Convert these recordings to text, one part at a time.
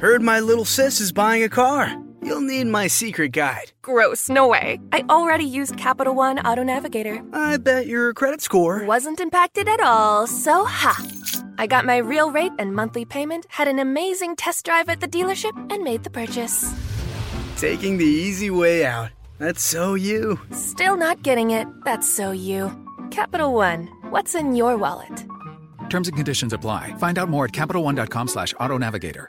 Heard my little sis is buying a car. You'll need my secret guide. Gross, no way. I already used Capital One Auto Navigator. I bet your credit score wasn't impacted at all, so ha. I got my real rate and monthly payment, had an amazing test drive at the dealership, and made the purchase. Taking the easy way out. That's so you. Still not getting it. That's so you. Capital One, what's in your wallet? Terms and conditions apply. Find out more at CapitalOne.com slash AutoNavigator.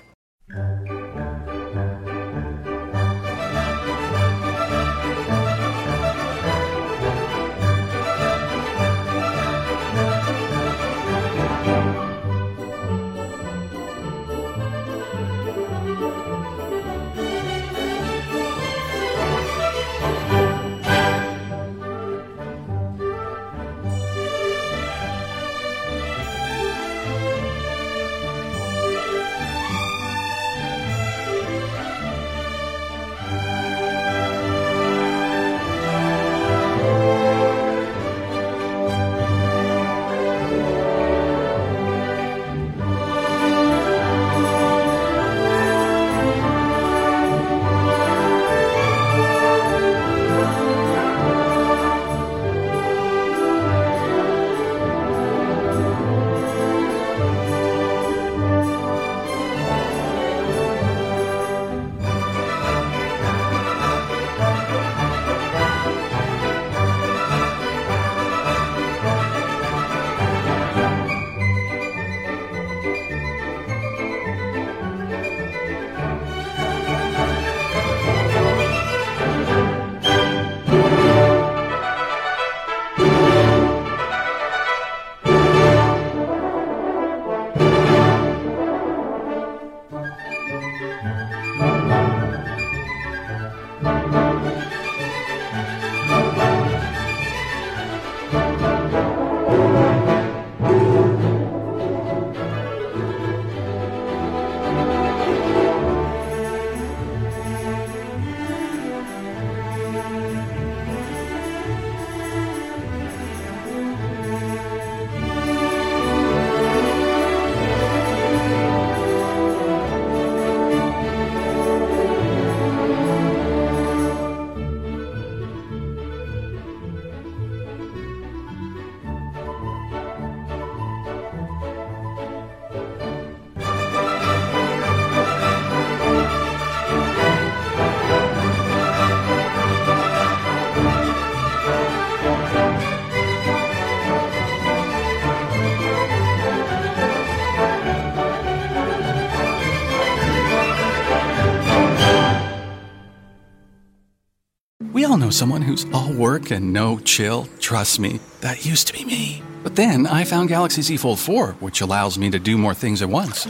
all know someone who's all work and no chill. Trust me, that used to be me. But then I found Galaxy Z Fold 4, which allows me to do more things at once.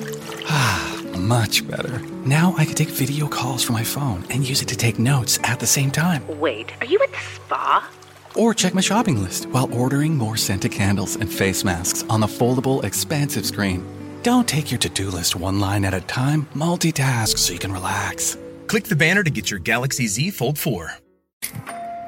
Ah, much better. Now I can take video calls from my phone and use it to take notes at the same time. Wait, are you at the spa? Or check my shopping list while ordering more scented candles and face masks on the foldable, expansive screen. Don't take your to do list one line at a time, multitask so you can relax. Click the banner to get your Galaxy Z Fold 4.